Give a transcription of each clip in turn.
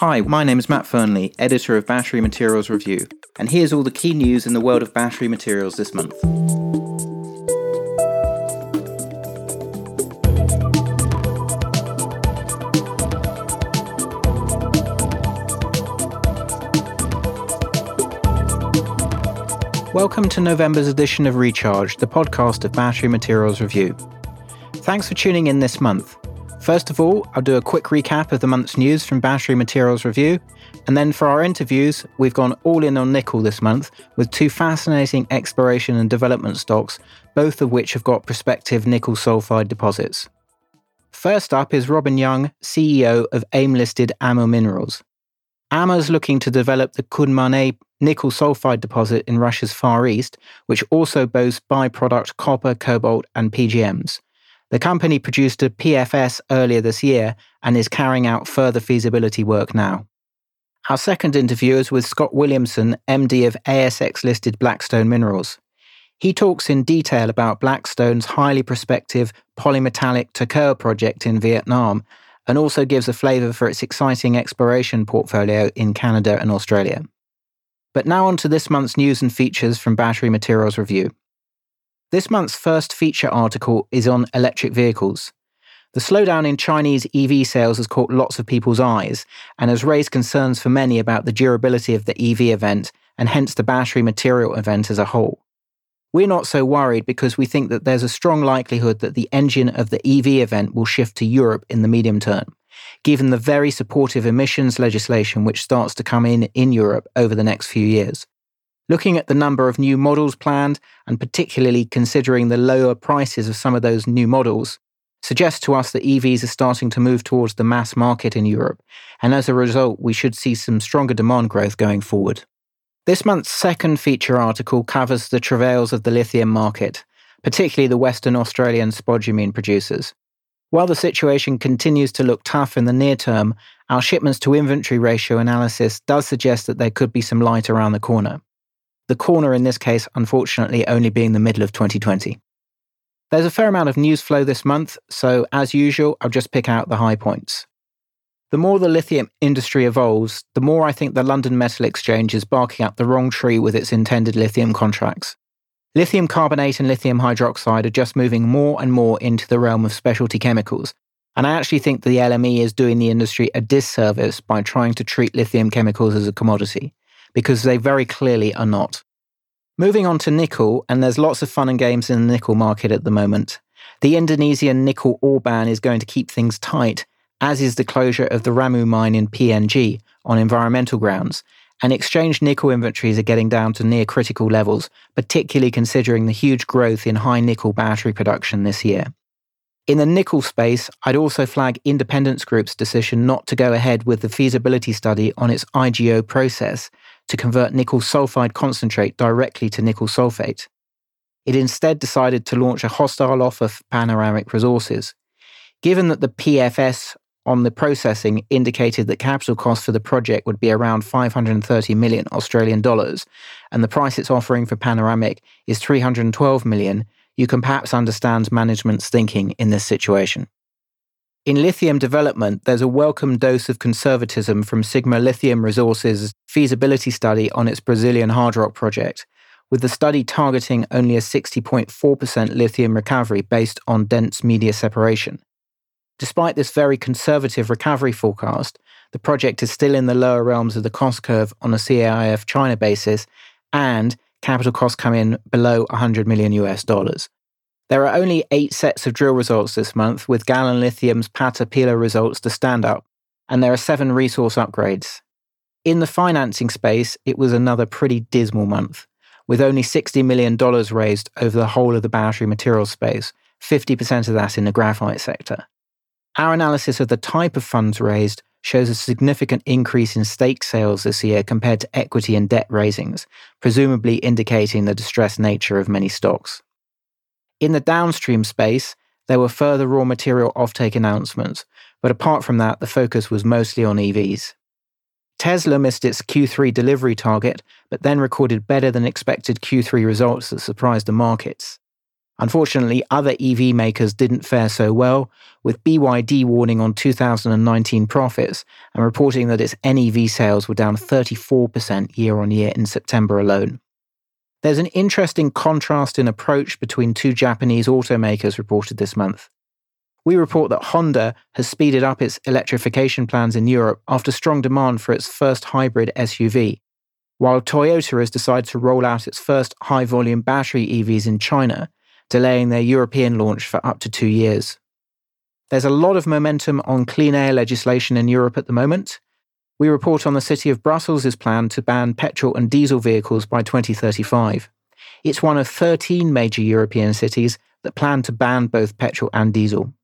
Hi, my name is Matt Fernley, editor of Battery Materials Review, and here's all the key news in the world of battery materials this month. Welcome to November's edition of Recharge, the podcast of Battery Materials Review. Thanks for tuning in this month. First of all, I'll do a quick recap of the month's news from Battery Materials Review. And then for our interviews, we've gone all in on nickel this month with two fascinating exploration and development stocks, both of which have got prospective nickel sulfide deposits. First up is Robin Young, CEO of AIM listed Amur Minerals. Amur's looking to develop the Kun-Manie nickel sulfide deposit in Russia's Far East, which also boasts byproduct copper, cobalt, and PGMs. The company produced a PFS earlier this year and is carrying out further feasibility work now. Our second interview is with Scott Williamson, MD of ASX listed Blackstone Minerals. He talks in detail about Blackstone's highly prospective polymetallic Ta Khoa project in Vietnam and also gives a flavour for its exciting exploration portfolio in Canada and Australia. But now on to this month's news and features from Battery Materials Review. This month's first feature article is on electric vehicles. The slowdown in Chinese EV sales has caught lots of people's eyes and has raised concerns for many about the durability of the EV event and hence the battery material event as a whole. We're not so worried because we think that there's a strong likelihood that the engine of the EV event will shift to Europe in the medium term, given the very supportive emissions legislation which starts to come in in Europe over the next few years. Looking at the number of new models planned, and particularly considering the lower prices of some of those new models, suggests to us that EVs are starting to move towards the mass market in Europe, and as a result, we should see some stronger demand growth going forward. This month's second feature article covers the travails of the lithium market, particularly the Western Australian spodumene producers. While the situation continues to look tough in the near term, our shipments to inventory ratio analysis does suggest that there could be some light around the corner the corner in this case, unfortunately, only being the middle of 2020. There's a fair amount of news flow this month, so as usual, I'll just pick out the high points. The more the lithium industry evolves, the more I think the London Metal Exchange is barking up the wrong tree with its intended lithium contracts. Lithium carbonate and lithium hydroxide are just moving more and more into the realm of specialty chemicals, and I actually think the LME is doing the industry a disservice by trying to treat lithium chemicals as a commodity because they very clearly are not. Moving on to nickel, and there's lots of fun and games in the nickel market at the moment. The Indonesian nickel ore ban is going to keep things tight, as is the closure of the Ramu mine in PNG on environmental grounds. And exchange nickel inventories are getting down to near critical levels, particularly considering the huge growth in high nickel battery production this year. In the nickel space, I'd also flag Independence Group's decision not to go ahead with the feasibility study on its IGO process, to convert nickel sulfide concentrate directly to nickel sulfate. It instead decided to launch a hostile offer for panoramic resources. Given that the PFS on the processing indicated that capital cost for the project would be around 530 million Australian dollars, and the price it's offering for panoramic is 312 million, you can perhaps understand management's thinking in this situation. In lithium development, there's a welcome dose of conservatism from Sigma Lithium Resources' feasibility study on its Brazilian hard rock project, with the study targeting only a 60.4% lithium recovery based on dense media separation. Despite this very conservative recovery forecast, the project is still in the lower realms of the cost curve on a CAIF China basis, and capital costs come in below 100 million US dollars. There are only eight sets of drill results this month, with Galan Lithium's Pata Pila results to stand up, and there are seven resource upgrades. In the financing space, it was another pretty dismal month, with only $60 million raised over the whole of the battery materials space, 50% of that in the graphite sector. Our analysis of the type of funds raised shows a significant increase in stake sales this year compared to equity and debt raisings, presumably indicating the distressed nature of many stocks. In the downstream space, there were further raw material offtake announcements, but apart from that, the focus was mostly on EVs. Tesla missed its Q3 delivery target, but then recorded better than expected Q3 results that surprised the markets. Unfortunately, other EV makers didn't fare so well, with BYD warning on 2019 profits and reporting that its NEV sales were down 34% year on year in September alone. There's an interesting contrast in approach between two Japanese automakers reported this month. We report that Honda has speeded up its electrification plans in Europe after strong demand for its first hybrid SUV, while Toyota has decided to roll out its first high volume battery EVs in China, delaying their European launch for up to two years. There's a lot of momentum on clean air legislation in Europe at the moment. We report on the city of Brussels' plan to ban petrol and diesel vehicles by 2035. It's one of 13 major European cities that plan to ban both petrol and diesel.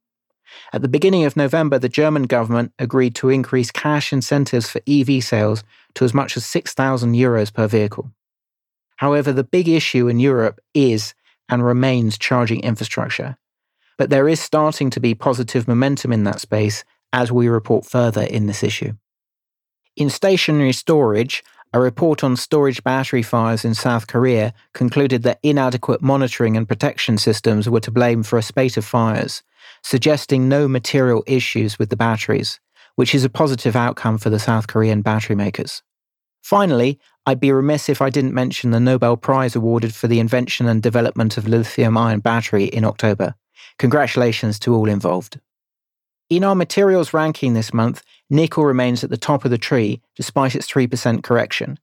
At the beginning of November, the German government agreed to increase cash incentives for EV sales to as much as 6,000 euros per vehicle. However, the big issue in Europe is and remains charging infrastructure. But there is starting to be positive momentum in that space as we report further in this issue. In stationary storage, a report on storage battery fires in South Korea concluded that inadequate monitoring and protection systems were to blame for a spate of fires, suggesting no material issues with the batteries, which is a positive outcome for the South Korean battery makers. Finally, I'd be remiss if I didn't mention the Nobel Prize awarded for the invention and development of lithium ion battery in October. Congratulations to all involved. In our materials ranking this month, nickel remains at the top of the tree despite its 3% correction,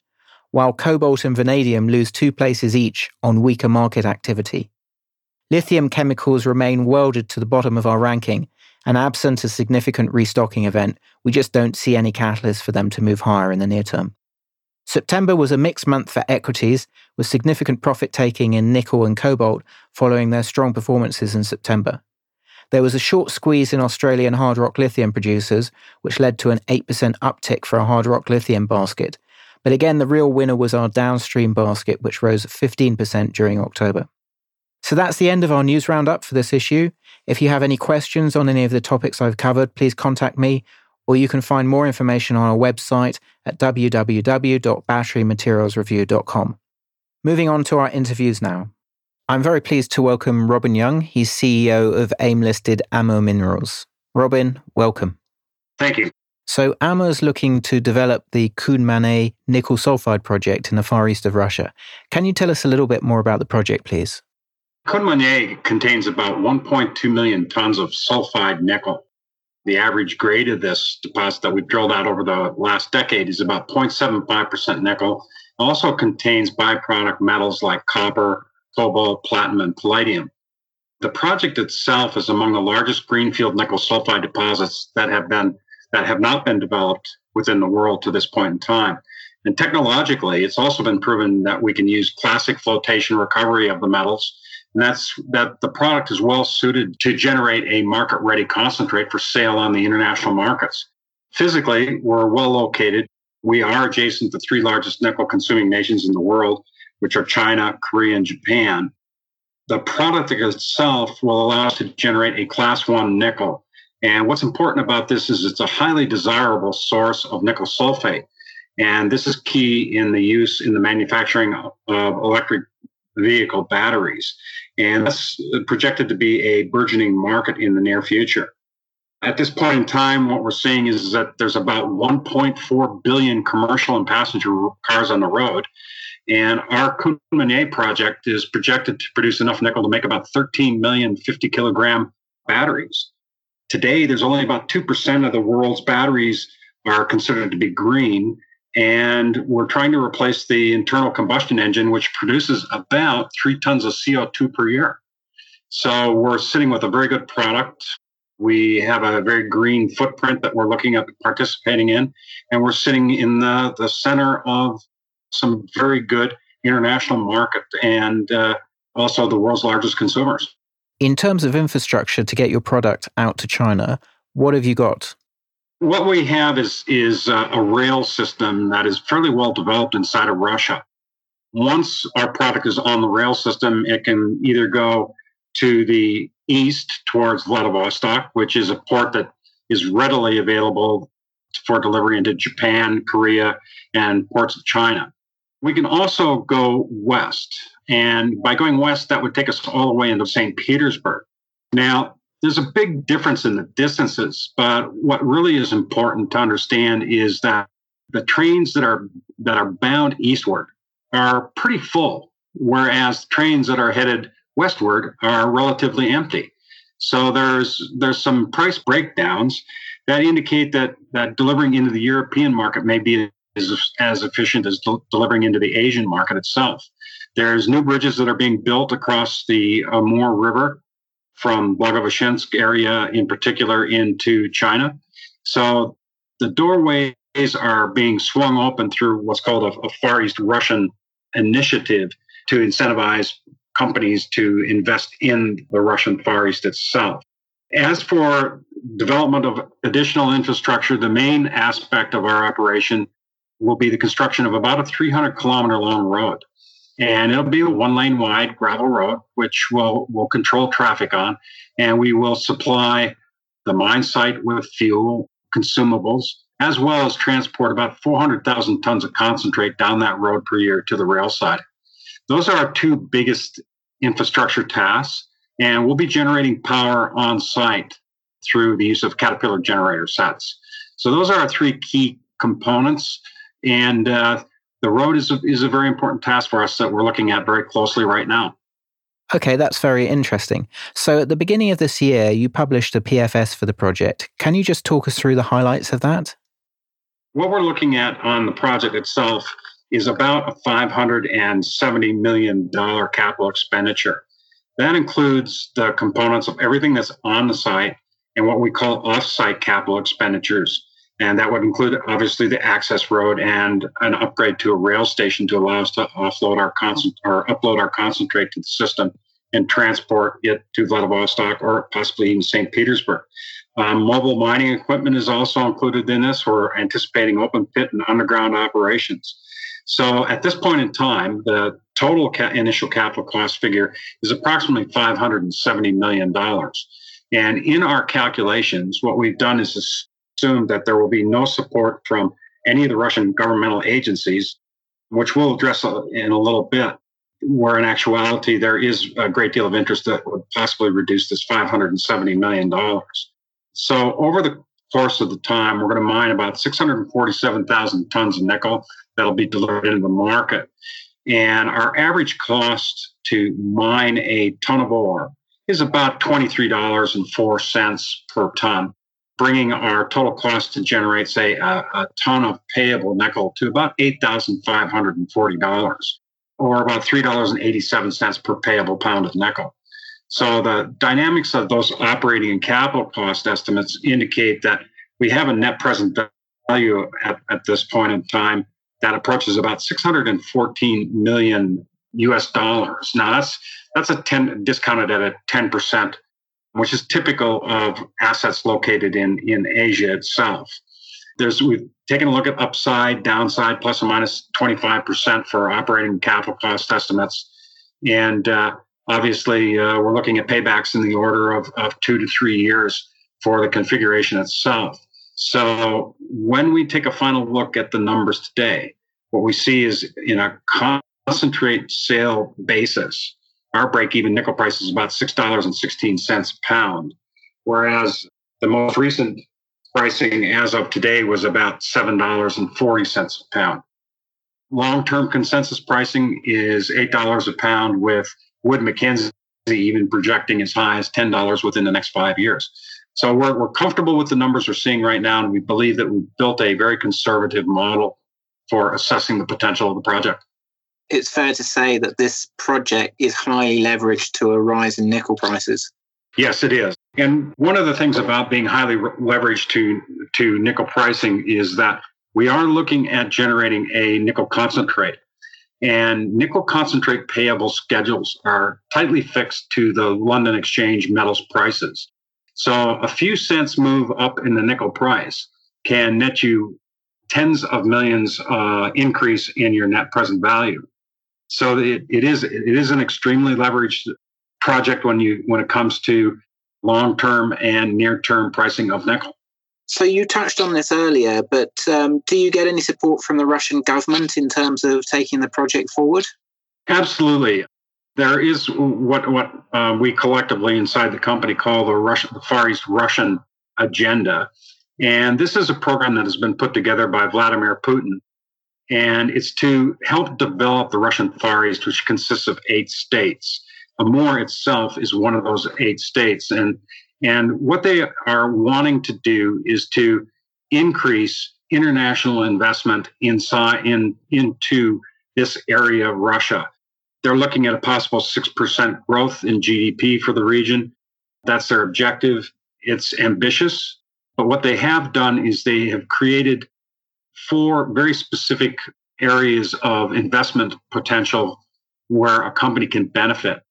while cobalt and vanadium lose two places each on weaker market activity. Lithium chemicals remain welded to the bottom of our ranking, and absent a significant restocking event, we just don't see any catalyst for them to move higher in the near term. September was a mixed month for equities, with significant profit taking in nickel and cobalt following their strong performances in September. There was a short squeeze in Australian hard rock lithium producers, which led to an 8% uptick for a hard rock lithium basket. But again, the real winner was our downstream basket, which rose 15% during October. So that's the end of our news roundup for this issue. If you have any questions on any of the topics I've covered, please contact me, or you can find more information on our website at www.batterymaterialsreview.com. Moving on to our interviews now. I'm very pleased to welcome Robin Young. He's CEO of AIM listed Amur Minerals. Robin, welcome. Thank you. So, Amur is looking to develop the Kun nickel sulfide project in the far east of Russia. Can you tell us a little bit more about the project, please? Kun contains about 1.2 million tons of sulfide nickel. The average grade of this deposit that we've drilled out over the last decade is about 0.75% nickel. It also contains byproduct metals like copper, cobalt, platinum, and palladium. The project itself is among the largest greenfield nickel sulfide deposits that have been that have not been developed within the world to this point in time. And technologically, it's also been proven that we can use classic flotation recovery of the metals and that's that the product is well suited to generate a market ready concentrate for sale on the international markets. Physically, we're well located. We are adjacent to the three largest nickel consuming nations in the world, which are China, Korea, and Japan. The product itself will allow us to generate a class one nickel. And what's important about this is it's a highly desirable source of nickel sulfate. And this is key in the use in the manufacturing of electric vehicle batteries. And that's projected to be a burgeoning market in the near future. At this point in time, what we're seeing is that there's about 1.4 billion commercial and passenger cars on the road. And our Khun Mon-Yai project is projected to produce enough nickel to make about 13 million 50 kilogram batteries. Today, there's only about 2% of the world's batteries are considered to be green. And we're trying to replace the internal combustion engine, which produces about three tons of CO2 per year. So we're sitting with a very good product. We have a very green footprint that we're looking at participating in. And we're sitting in the, the center of some very good international market and uh, also the world's largest consumers. In terms of infrastructure to get your product out to China, what have you got? what we have is is uh, a rail system that is fairly well developed inside of Russia. Once our product is on the rail system, it can either go to the east towards Vladivostok, which is a port that is readily available for delivery into Japan, Korea, and ports of China. We can also go west. And by going west, that would take us all the way into St. Petersburg. Now, there's a big difference in the distances, but what really is important to understand is that the trains that are that are bound eastward are pretty full, whereas trains that are headed westward are relatively empty. So there's there's some price breakdowns that indicate that that delivering into the European market may be as, as efficient as del- delivering into the Asian market itself. There's new bridges that are being built across the Amur River from Blagoveshchensk area in particular into China. So the doorways are being swung open through what's called a, a Far East Russian initiative to incentivize companies to invest in the Russian Far East itself. As for development of additional infrastructure, the main aspect of our operation will be the construction of about a 300 kilometer long road and it'll be a one lane wide gravel road, which will will control traffic on, and we will supply the mine site with fuel, consumables, as well as transport about 400,000 tons of concentrate down that road per year to the rail side. Those are our two biggest infrastructure tasks, and we'll be generating power on site through the use of Caterpillar generator sets. So those are our three key components, and uh, the road is a, is a very important task for us that we're looking at very closely right now. Okay, that's very interesting. So, at the beginning of this year, you published a PFS for the project. Can you just talk us through the highlights of that? What we're looking at on the project itself is about a $570 million capital expenditure. That includes the components of everything that's on the site and what we call off site capital expenditures. And that would include obviously the access road and an upgrade to a rail station to allow us to offload our concent- or upload our concentrate to the system and transport it to Vladivostok or possibly even St. Petersburg. Um, mobile mining equipment is also included in this. We're anticipating open pit and underground operations. So at this point in time, the total ca- initial capital cost figure is approximately $570 million. And in our calculations, what we've done is assume that there will be no support from any of the Russian governmental agencies, which we'll address uh, in a little bit, where in actuality there is a great deal of interest that would possibly reduce this $570 million. So over the course of the time, we're going to mine about 647,000 tons of nickel that'll be delivered into the market. And our average cost to mine a ton of ore is about $23.04 per ton bringing our total cost to generate, say, a, a ton of payable nickel to about $8,540 or about $3.87 per payable pound of nickel. So the dynamics of those operating and capital cost estimates indicate that we have a net present value at, at this point in time that approaches about 614 million US dollars. Now that's that's a 10 discounted at a 10% which is typical of assets located in, in Asia itself. There's we've taken a look at upside, downside, plus or minus 25% for operating capital cost estimates. And uh, obviously, uh, we're looking at paybacks in the order of, of two to three years for the configuration itself. So when we take a final look at the numbers today, what we see is in a concentrate sale basis, our break even nickel price is about $6.16 a pound, whereas the most recent pricing as of today was about $7.40 a pound. Long term consensus pricing is $8 a pound, with Wood Mackenzie even projecting as high as $10 within the next five years. So we're, we're comfortable with the numbers we're seeing right now, and we believe that we've built a very conservative model for assessing the potential of the project it's fair to say that this project is highly leveraged to a rise in nickel prices. Yes, it is. And one of the things about being highly leveraged to, to nickel pricing is that we are looking at generating a nickel concentrate. And nickel concentrate payable schedules are tightly fixed to the London Exchange metals prices. So a few cents move up in the nickel price can net you tens of millions uh, increase in your net present value. So it, it is it is an extremely leveraged project when you when it comes to long term and near term pricing of nickel. So you touched on this earlier, but um, do you get any support from the Russian government in terms of taking the project forward? Absolutely. There is what what uh, we collectively inside the company call the Russian, the Far East Russian agenda, and this is a program that has been put together by Vladimir Putin, and it's to help develop the Russian Far East, which consists of eight states. Amur itself is one of those eight states, and and what they are wanting to do is to increase international investment inside in into this area of Russia. They're looking at a possible 6% growth in GDP for the region. That's their objective. It's ambitious, but what they have done is they have created four very specific areas of investment potential where a company can benefit.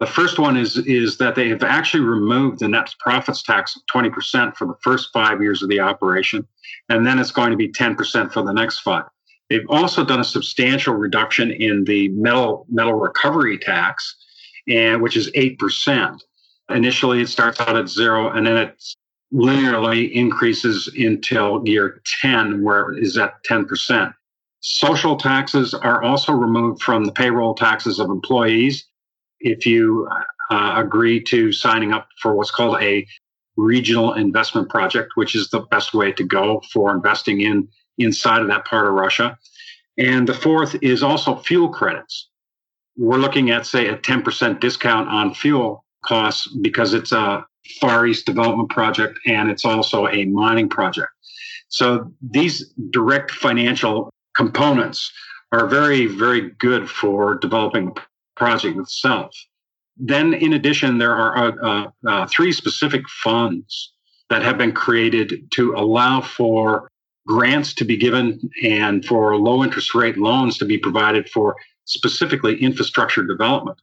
The first one is, is that they have actually removed the net profits tax of 20% for the first five years of the operation, and then it's going to be 10% for the next five. They've also done a substantial reduction in the metal metal recovery tax, and which is eight percent. Initially, it starts out at zero, and then it linearly increases until year 10, where it is at 10%. Social taxes are also removed from the payroll taxes of employees if you uh, agree to signing up for what's called a regional investment project, which is the best way to go for investing in inside of that part of Russia. And the fourth is also fuel credits. We're looking at, say, a 10% discount on fuel costs because it's a Far East development project and it's also a mining project. So these direct financial components are very, very good for developing the project itself. Then, in addition, there are uh, uh, uh three specific funds that have been created to allow for grants to be given and for low interest rate loans to be provided for specifically infrastructure development.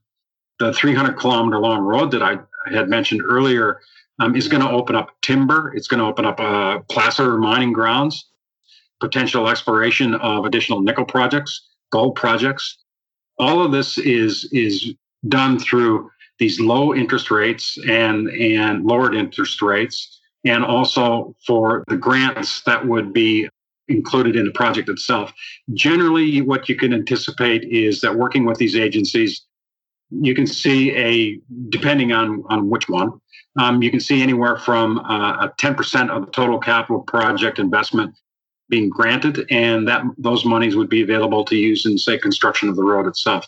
The 300 kilometer long road that I had mentioned earlier um, is going to open up timber. It's going to open up uh, placer mining grounds, potential exploration of additional nickel projects, gold projects. All of this is is done through these low interest rates and and lowered interest rates and also for the grants that would be included in the project itself. Generally, what you can anticipate is that working with these agencies, you can see a, depending on, on which one, um, you can see anywhere from uh, a 10% of the total capital project investment being granted, and that those monies would be available to use in, say, construction of the road itself.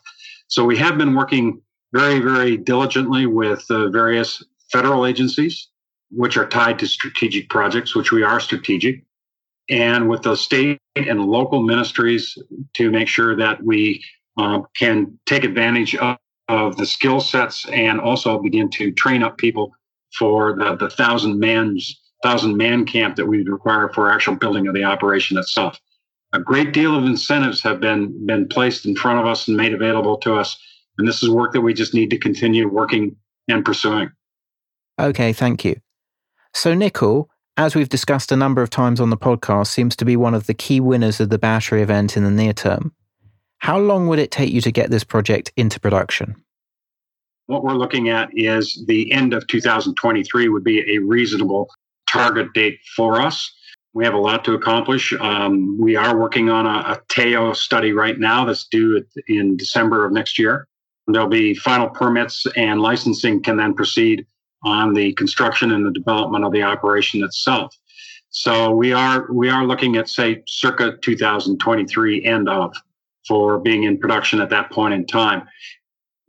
So we have been working very, very diligently with uh, various federal agencies which are tied to strategic projects, which we are strategic, and with the state and local ministries to make sure that we uh, can take advantage of, of the skill sets and also begin to train up people for the, the thousand man thousand man camp that we require for actual building of the operation itself. A great deal of incentives have been been placed in front of us and made available to us, and this is work that we just need to continue working and pursuing. Okay, thank you. So, nickel, as we've discussed a number of times on the podcast, seems to be one of the key winners of the battery event in the near term. How long would it take you to get this project into production? What we're looking at is the end of 2023 would be a reasonable target date for us. We have a lot to accomplish. Um, we are working on a, a TEO study right now that's due in December of next year. There'll be final permits and licensing can then proceed on the construction and the development of the operation itself. So we are we are looking at say circa 2023 end of for being in production at that point in time.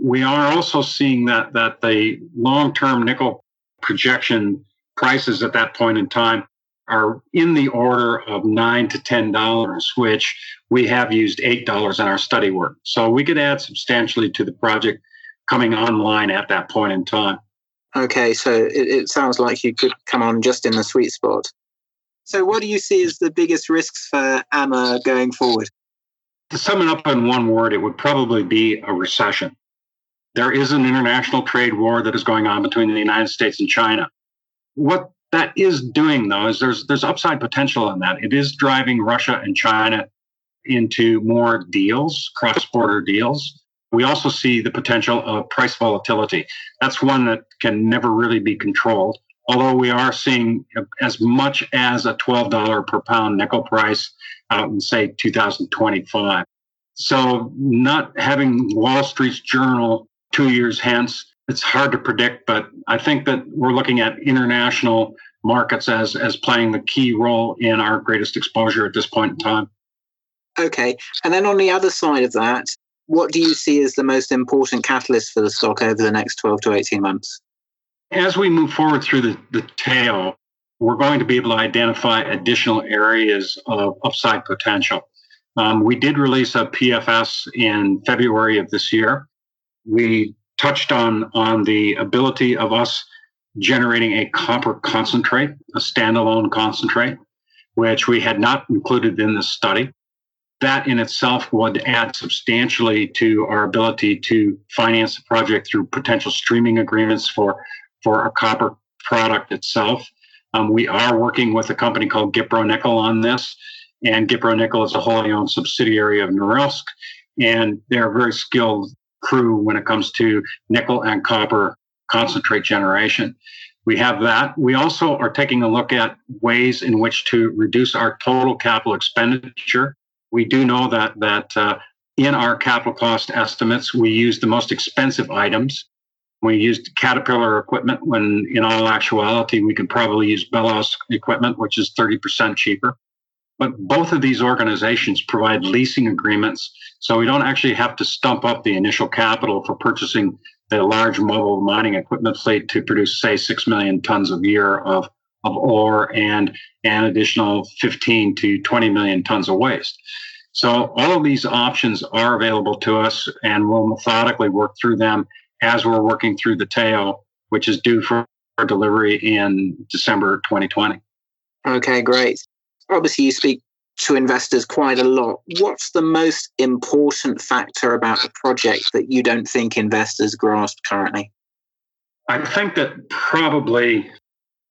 We are also seeing that that the long-term nickel projection prices at that point in time are in the order of nine to ten dollars, which we have used eight dollars in our study work. So we could add substantially to the project coming online at that point in time. Okay, so it, it sounds like you could come on just in the sweet spot. So, what do you see as the biggest risks for Amur going forward? To sum it up in one word, it would probably be a recession. There is an international trade war that is going on between the United States and China. What that is doing, though, is there's there's upside potential in that. It is driving Russia and China into more deals, cross-border deals. We also see the potential of price volatility. That's one that can never really be controlled although we are seeing as much as a $12 per pound nickel price out in, say, 2025. So, not having Wall Street's journal two years hence, it's hard to predict, but I think that we're looking at international markets as, as playing the key role in our greatest exposure at this point in time. Okay. And then on the other side of that, what do you see as the most important catalyst for the stock over the next 12 to 18 months? As we move forward through the, the tail, we're going to be able to identify additional areas of upside potential. Um, we did release a PFS in February of this year. We touched on, on the ability of us generating a copper concentrate, a standalone concentrate, which we had not included in the study that in itself would add substantially to our ability to finance the project through potential streaming agreements for, for a copper product itself. Um, we are working with a company called Gipronickel on this, and Gipronickel is a wholly owned subsidiary of Norilsk, and they're very skilled crew when it comes to nickel and copper concentrate generation. We have that. We also are taking a look at ways in which to reduce our total capital expenditure we do know that that uh, in our capital cost estimates, we use the most expensive items. We used Caterpillar equipment when, in all actuality, we could probably use BelAZ equipment, which is 30% cheaper. But both of these organizations provide leasing agreements, so we don't actually have to stump up the initial capital for purchasing the large mobile mining equipment fleet to produce, say, 6 million tons a year of, of ore and an additional 15 to 20 million tons of waste. So all of these options are available to us, and we'll methodically work through them as we're working through the tail, which is due for delivery in December 2020. Okay, great. Obviously, you speak to investors quite a lot. What's the most important factor about the project that you don't think investors grasp currently? I think that probably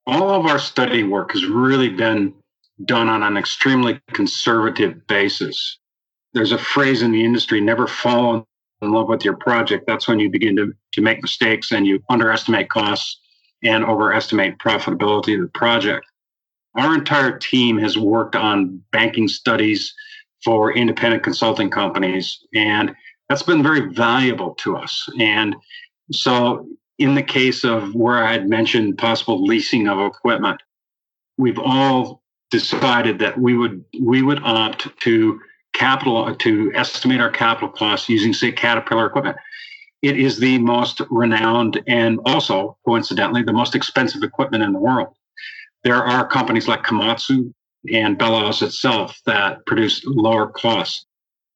all of our study work has really been done on an extremely conservative basis. There's a phrase in the industry never fall in love with your project. That's when you begin to, to make mistakes and you underestimate costs and overestimate profitability of the project. Our entire team has worked on banking studies for independent consulting companies, and that's been very valuable to us. And so, in the case of where I had mentioned possible leasing of equipment, we've all decided that we would we would opt to capital to estimate our capital costs using say Caterpillar equipment. It is the most renowned and also coincidentally the most expensive equipment in the world. There are companies like Komatsu and BelAZ itself that produce lower costs.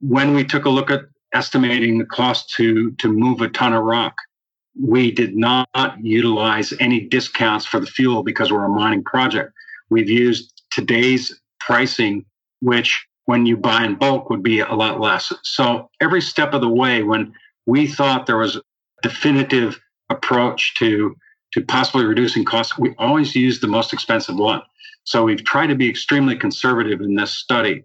When we took a look at estimating the cost to to move a ton of rock, we did not utilize any discounts for the fuel because we're a mining project. We've used today's pricing, which when you buy in bulk would be a lot less. So every step of the way, when we thought there was a definitive approach to to possibly reducing costs, we always use the most expensive one. So we've tried to be extremely conservative in this study,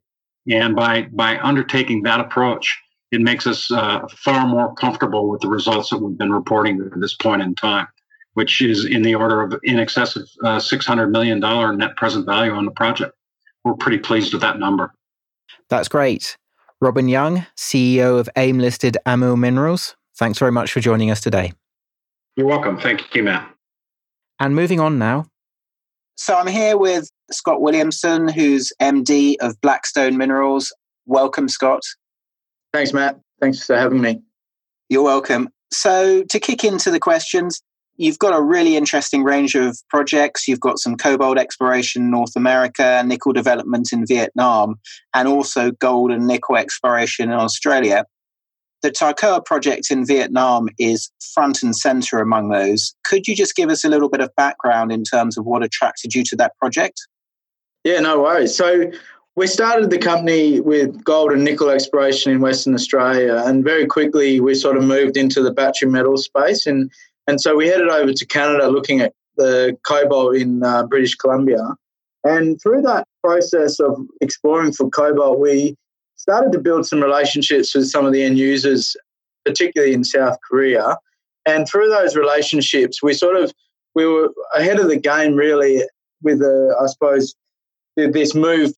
and by by undertaking that approach, it makes us uh, far more comfortable with the results that we've been reporting at this point in time which is in the order of in excess of uh, $600 million net present value on the project. We're pretty pleased with that number. That's great. Robin Young, CEO of AIM listed Amur Minerals, thanks very much for joining us today. You're welcome. Thank you, Matt. And moving on now. So I'm here with Scott Williamson, who's MD of Blackstone Minerals. Welcome, Scott. Thanks, Matt. Thanks for having me. You're welcome. So, to kick into the questions, you've got a really interesting range of projects. You've got some cobalt exploration in North America, nickel development in Vietnam, and also gold and nickel exploration in Australia. The Ta Khoa project in Vietnam is front and center among those. Could you just give us a little bit of background in terms of what attracted you to that project? Yeah, no worries. So, we started the company with gold and nickel exploration in Western Australia, and very quickly we sort of moved into the battery metal space. And and so we headed over to Canada looking at the cobalt in uh, British Columbia. And through that process of exploring for cobalt, we started to build some relationships with some of the end users, particularly in South Korea. And through those relationships, we sort of we were ahead of the game really with, a, I suppose, this move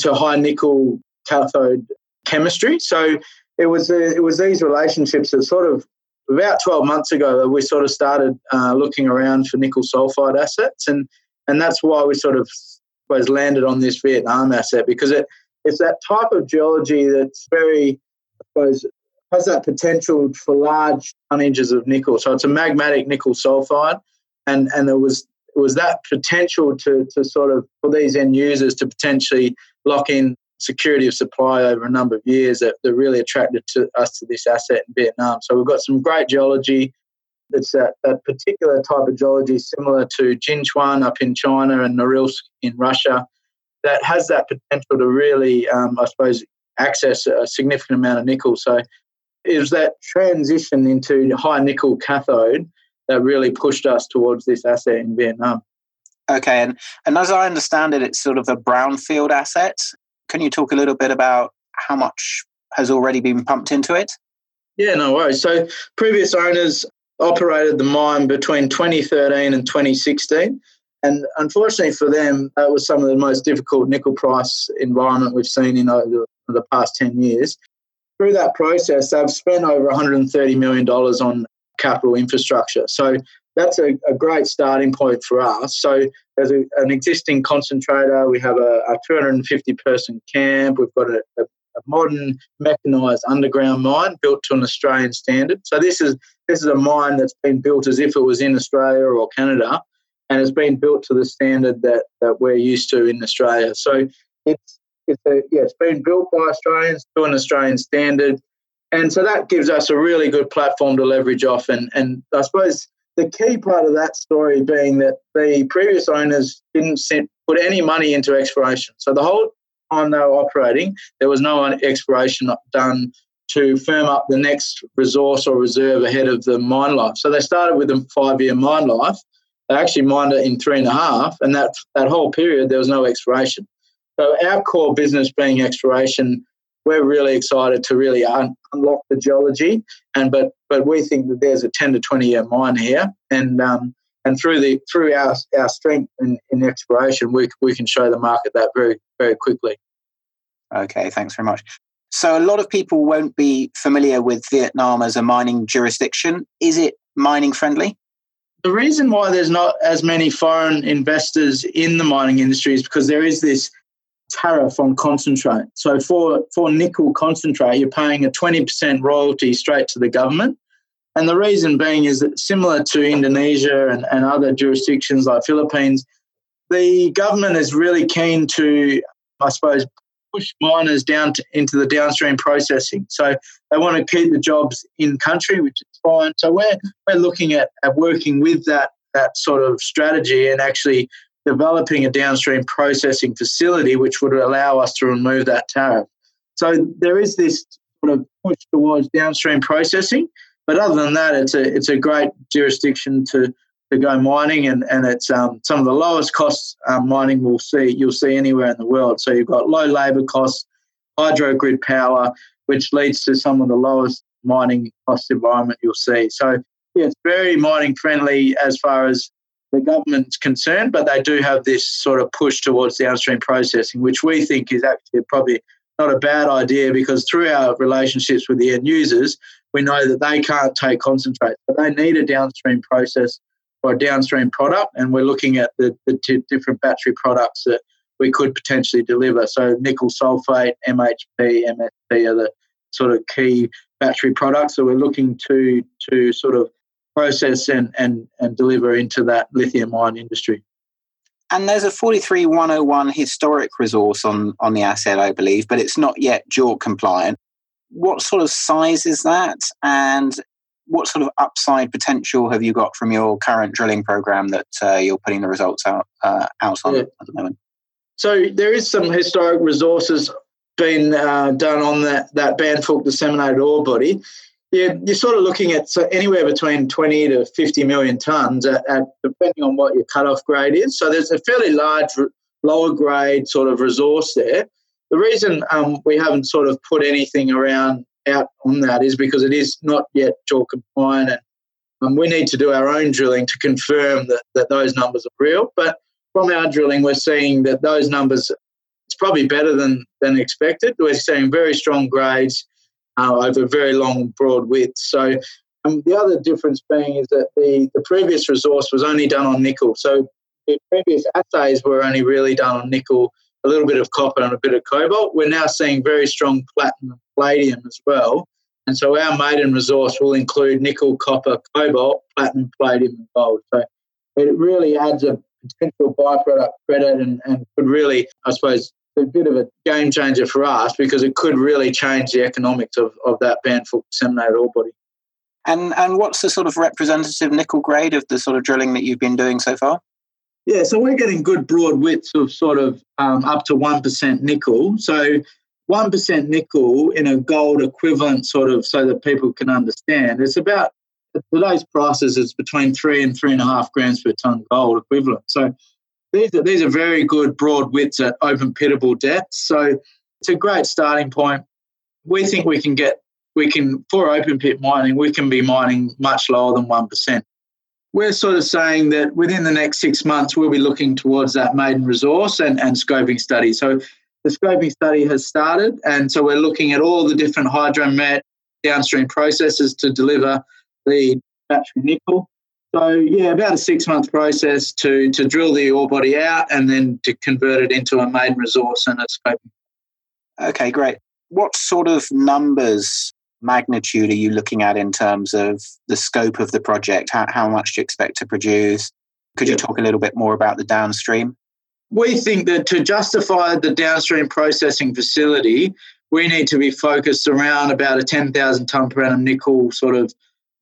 to high nickel cathode chemistry. So it was it was these relationships that sort of about 12 months ago that we sort of started uh, looking around for nickel sulfide assets and and that's why we sort of was landed on this Vietnam asset because it it's that type of geology that's very I suppose has that potential for large tonnages of nickel. So it's a magmatic nickel sulfide and and it was it was that potential to to sort of for these end users to potentially lock in security of supply over a number of years that, that really attracted to us to this asset in Vietnam. So we've got some great geology. It's that, that particular type of geology similar to Jinchuan up in China and Norilsk in Russia that has that potential to really, um, I suppose, access a significant amount of nickel. So it was that transition into high nickel cathode that really pushed us towards this asset in Vietnam. Okay, and, and as I understand it, it's sort of a brownfield asset. Can you talk a little bit about how much has already been pumped into it? Yeah, no worries. So, previous owners operated the mine between 2013 and 2016. And unfortunately for them, that was some of the most difficult nickel price environment we've seen in uh, over the past 10 years. Through that process, they've spent over $130 million on capital infrastructure. So that's a, a great starting point for us. So there's a, an existing concentrator. We have a, a 250 person camp. We've got a, a, modern mechanized underground mine built to an Australian standard. So this is this is a mine that's been built as if it was in Australia or Canada, and it's been built to the standard that that we're used to in Australia. So it's it's a, yeah, it's been built by Australians to an Australian standard. And so that gives us a really good platform to leverage off. And, and I suppose the key part of that story being that the previous owners didn't put any money into exploration. So the whole time they were operating, there was no exploration done to firm up the next resource or reserve ahead of the mine life. So they started with a five year mine life. They actually mined it in three and a half, and that that whole period there was no exploration. So our core business being exploration we're really excited to really un- unlock the geology. And but but we think that there's a 10 to 20 year mine here, and um, and through the through our our strength in, in exploration, we we can show the market that very very quickly. Okay, thanks very much. So a lot of people won't be familiar with Vietnam as a mining jurisdiction. Is it mining friendly? The reason why there's not as many foreign investors in the mining industry is because there is this tariff on concentrate. So for, for nickel concentrate, you're paying a 20% royalty straight to the government. And the reason being is that similar to Indonesia and, and other jurisdictions like Philippines, the government is really keen to, I suppose, push miners down to, into the downstream processing. So they want to keep the jobs in country, which is fine. So we're, we're looking at, at working with that, that sort of strategy and actually developing a downstream processing facility which would allow us to remove that tariff. So there is this sort of push towards downstream processing, but other than that, it's a it's a great jurisdiction to to go mining, and and it's um, some of the lowest costs um, mining we'll see you'll see anywhere in the world. So you've got low labour costs, hydro grid power, which leads to some of the lowest mining cost environment you'll see. So yeah, it's very mining friendly as far as the government's concerned, but they do have this sort of push towards downstream processing, which we think is actually probably not a bad idea because through our relationships with the end users, we know that they can't take concentrate, but they need a downstream process or a downstream product, and we're looking at the, the t- different battery products that we could potentially deliver. So nickel sulfate, MHP, MSP are the sort of key battery products that we're looking to to sort of process and, and, and deliver into that lithium ion industry. And there's a 43101 historic resource on, on the asset, I believe, but it's not yet JORC compliant. What sort of size is that? And what sort of upside potential have you got from your current drilling program that uh, you're putting the results out, uh, out on yeah. at the moment? So there is some historic resources been uh, done on that, that Ban Phuc disseminated ore body yeah, you're sort of looking at so anywhere between 20 to 50 million tonnes, at, at, depending on what your cutoff grade is. So there's a fairly large, lower grade sort of resource there. The reason um, we haven't sort of put anything around out on that is because it is not yet JORC compliant, and Um, we need to do our own drilling to confirm that, that those numbers are real. But from our drilling, we're seeing that those numbers, probably better than, than expected. We're seeing very strong grades uh, over very long, broad widths. So um, the other difference being is that the, the previous resource was only done on nickel. So the previous assays were only really done on nickel, a little bit of copper and a bit of cobalt. We're now seeing very strong platinum, and palladium as well. And so our maiden resource will include nickel, copper, cobalt, platinum, palladium, and gold. So it really adds a potential byproduct credit and, and could really, I suppose, a bit of a game changer for us because it could really change the economics of, of that Ban Phuc disseminated ore body. And and what's the sort of representative nickel grade of the sort of drilling that you've been doing so far? Yeah, so we're getting good broad widths of sort of um, up to 1% nickel. So 1% nickel in a gold equivalent, sort of, so that people can understand, it's about today's prices, it's between three and three and a half grams per ton gold equivalent. So these are, these are very good broad widths at open pitable depths. So it's a great starting point. We think we can get, we can, for open pit mining, we can be mining much lower than 1%. We're sort of saying that within the next six months, we'll be looking towards that maiden resource and, and scoping study. So the scoping study has started, and so we're looking at all the different hydromet downstream processes to deliver the battery nickel. So yeah, about a six month process to to drill the ore body out and then to convert it into a maiden resource and a scoping. Okay, great. What sort of numbers, magnitude are you looking at in terms of the scope of the project? How, how much do you expect to produce? Could you talk a little bit more about the downstream? we think that to justify the downstream processing facility, we need to be focused around about a 10,000 tonne per annum nickel sort of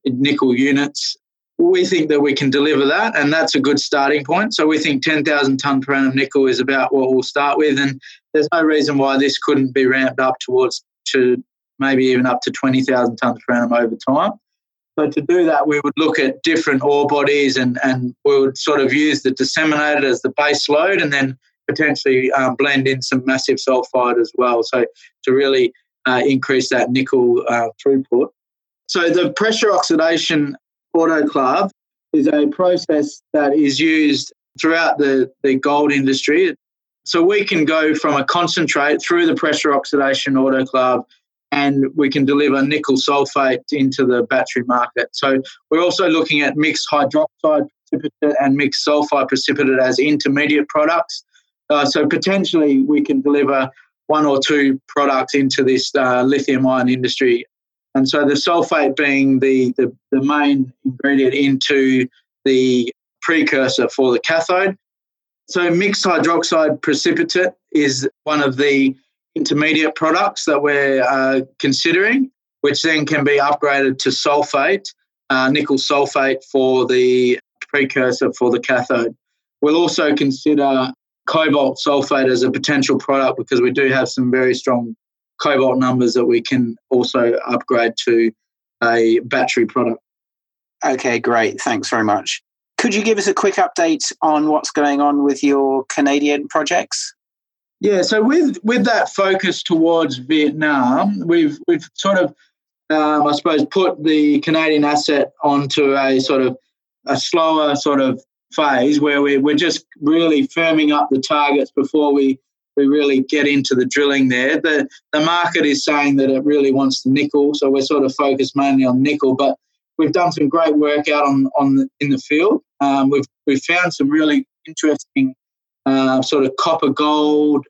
nickel units. We think that we can deliver that, and that's a good starting point. So we think 10,000 tonne per annum nickel is about what we'll start with, and there's no reason why this couldn't be ramped up towards to maybe even up to 20,000 tonnes per annum over time. So to do that, we would look at different ore bodies and, and we would sort of use the disseminated as the base load and then potentially um, blend in some massive sulfide as well. So to really uh, increase that nickel uh, throughput. So the pressure oxidation autoclave is a process that is used throughout the, the gold industry. So we can go from a concentrate through the pressure oxidation autoclave and we can deliver nickel sulfate into the battery market. So we're also looking at mixed hydroxide precipitate and mixed sulfide precipitate as intermediate products. Uh, so potentially we can deliver one or two products into this uh, lithium ion industry. And so the sulfate being the, the, the main ingredient into the precursor for the cathode. So mixed hydroxide precipitate is one of the intermediate products that we're uh, considering, which then can be upgraded to sulfate, uh, nickel sulfate for the precursor for the cathode. We'll also consider cobalt sulfate as a potential product because we do have some very strong cobalt numbers that we can also upgrade to a battery product. Okay, great. Thanks very much. Could you give us a quick update on what's going on with your Canadian projects? Yeah, so with with that focus towards Vietnam, we've we've sort of, um, I suppose, put the Canadian asset onto a sort of a slower sort of phase where we, we're just really firming up the targets before we we really get into the drilling there. The the market is saying that it really wants the nickel, so we're sort of focused mainly on nickel. But we've done some great work out on on the, in the field. Um, we've we've found some really interesting uh, sort of copper gold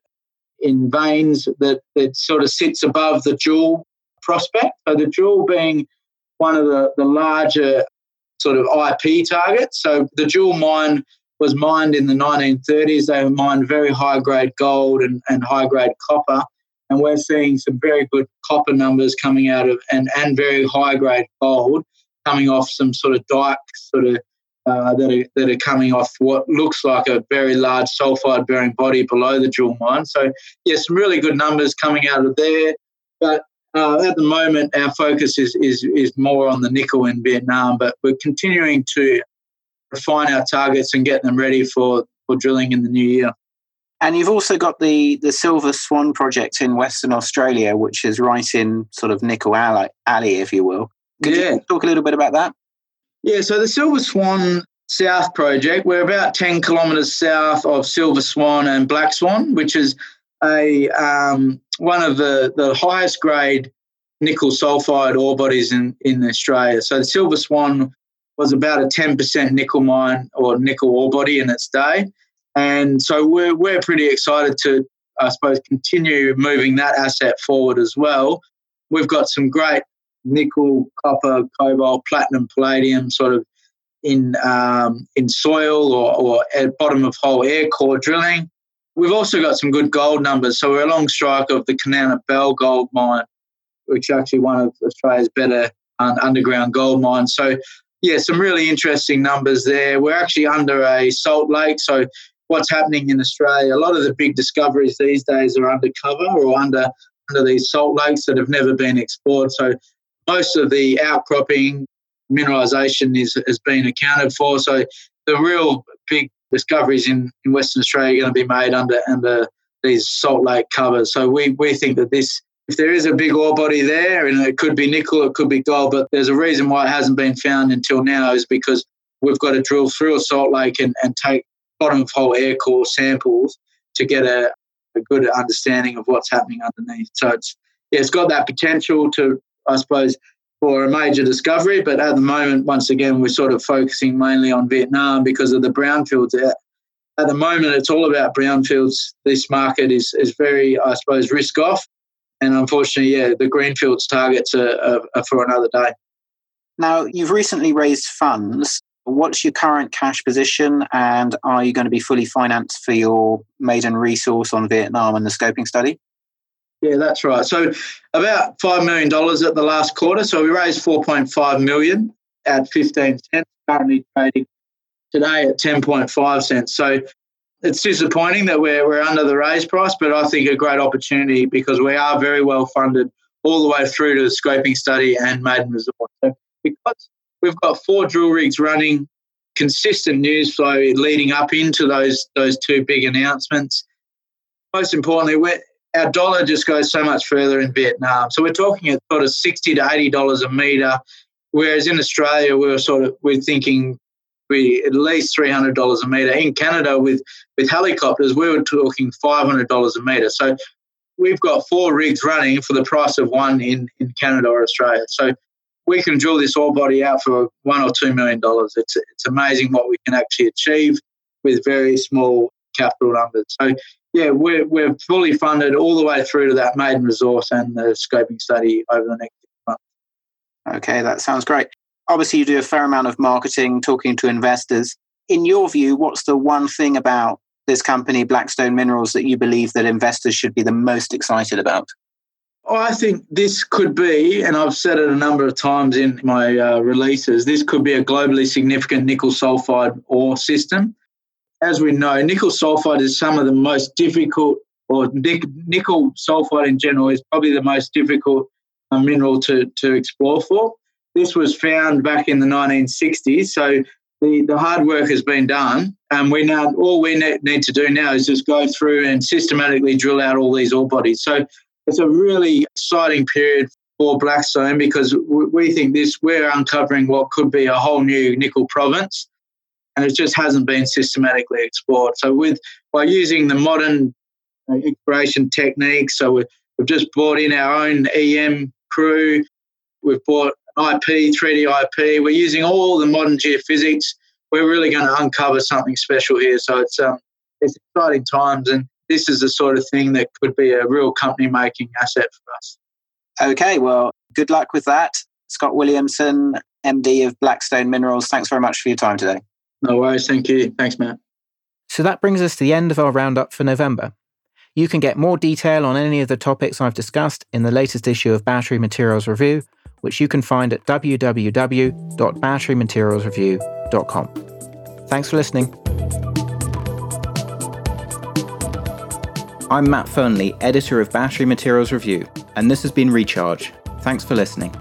in veins that, that sort of sits above the jewel prospect. So the jewel being one of the, the larger sort of IP targets. So the jewel mine was mined in the 1930s. They mined very high grade gold and, and high grade copper. And we're seeing some very good copper numbers coming out of and, and very high grade gold coming off some sort of dike sort of uh, that, are, that are coming off what looks like a very large sulfide bearing body below the jewel mine. So, yeah, some really good numbers coming out of there. But uh, at the moment, our focus is, is, is more on the nickel in Vietnam, but we're continuing to refine our targets and get them ready for, for drilling in the new year. And you've also got the, the Silver Swan project in Western Australia, which is right in sort of nickel alley, alley if you will. Could yeah. you talk a little bit about that? Yeah, so the Silver Swan South project, we're about 10 kilometres south of Silver Swan and Black Swan, which is a um, one of the, the highest grade nickel sulfide ore bodies in, in Australia. So the Silver Swan was about a 10% nickel mine or nickel ore body in its day. And so we're, we're pretty excited to, I suppose, continue moving that asset forward as well. We've got some great nickel, copper, cobalt, platinum, palladium sort of in um, in soil or, or at bottom of hole air core drilling. We've also got some good gold numbers. So we're along strike of the Kanowna Belle gold mine, which is actually one of Australia's better underground gold mines. So yeah, some really interesting numbers there. We're actually under a salt lake. So what's happening in Australia, a lot of the big discoveries these days are undercover or under under these salt lakes that have never been explored. So most of the outcropping mineralisation is has been accounted for. So the real big discoveries in, in Western Australia are going to be made under under these salt lake covers. So we, we think that this if there is a big ore body there, and it could be nickel, it could be gold, but there's a reason why it hasn't been found until now is because we've got to drill through a salt lake and, and take bottom of hole air core samples to get a, a good understanding of what's happening underneath. So it's yeah, it's got that potential to, I suppose, for a major discovery. But at the moment, once again, we're sort of focusing mainly on Vietnam because of the brownfields. At the moment, it's all about brownfields. This market is, is very, I suppose, risk off. And unfortunately, yeah, the greenfields targets are, are, are for another day. Now, you've recently raised funds. What's your current cash position, and are you going to be fully financed for your maiden resource on Vietnam and the scoping study? Yeah, that's right. So about five million dollars at the last quarter. So we raised four point five million at fifteen cents. Currently trading today at ten point five cents. So it's disappointing that we're we're under the raise price, but I think a great opportunity because we are very well funded all the way through to the scoping study and maiden resort. So because we've got four drill rigs running, consistent news flow leading up into those those two big announcements. Most importantly, we're our dollar just goes so much further in Vietnam. So we're talking at sort of sixty to eighty dollars a meter, whereas in Australia we are sort of we're thinking we at least three hundred dollars a meter. In Canada with with helicopters we were talking five hundred dollars a meter. So we've got four rigs running for the price of one in in Canada or Australia. So we can drill this ore body out for one or two million dollars. It's it's amazing what we can actually achieve with very small capital numbers. So yeah, we're, we're fully funded all the way through to that maiden resource and the scoping study over the next six months. Okay, that sounds great. Obviously, you do a fair amount of marketing, talking to investors. In your view, what's the one thing about this company, Blackstone Minerals, that you believe that investors should be the most excited about? I think this could be, and I've said it a number of times in my uh, releases, this could be a globally significant nickel sulfide ore system as we know, nickel sulfide is some of the most difficult, or nickel sulfide in general is probably the most difficult uh, mineral to, to explore for. This was found back in the 1960s, so the, the hard work has been done, and we now all we need to do now is just go through and systematically drill out all these ore bodies. So it's a really exciting period for Blackstone because we think this we're uncovering what could be a whole new nickel province and it just hasn't been systematically explored. So with by using the modern uh, exploration techniques, so we've, just brought in our own EM crew, we've bought IP, 3D IP, we're using all the modern geophysics. We're really going to uncover something special here. So it's um, it's exciting times, and this is the sort of thing that could be a real company making asset for us. Okay, well, good luck with that. Scott Williamson, MD of Blackstone Minerals, thanks very much for your time today. No worries. Thank you. Thanks, Matt. So that brings us to the end of our roundup for November. You can get more detail on any of the topics I've discussed in the latest issue of Battery Materials Review, which you can find at www.batterymaterialsreview.com. Thanks for listening. I'm Matt Fearnley, editor of Battery Materials Review, and this has been Recharge. Thanks for listening.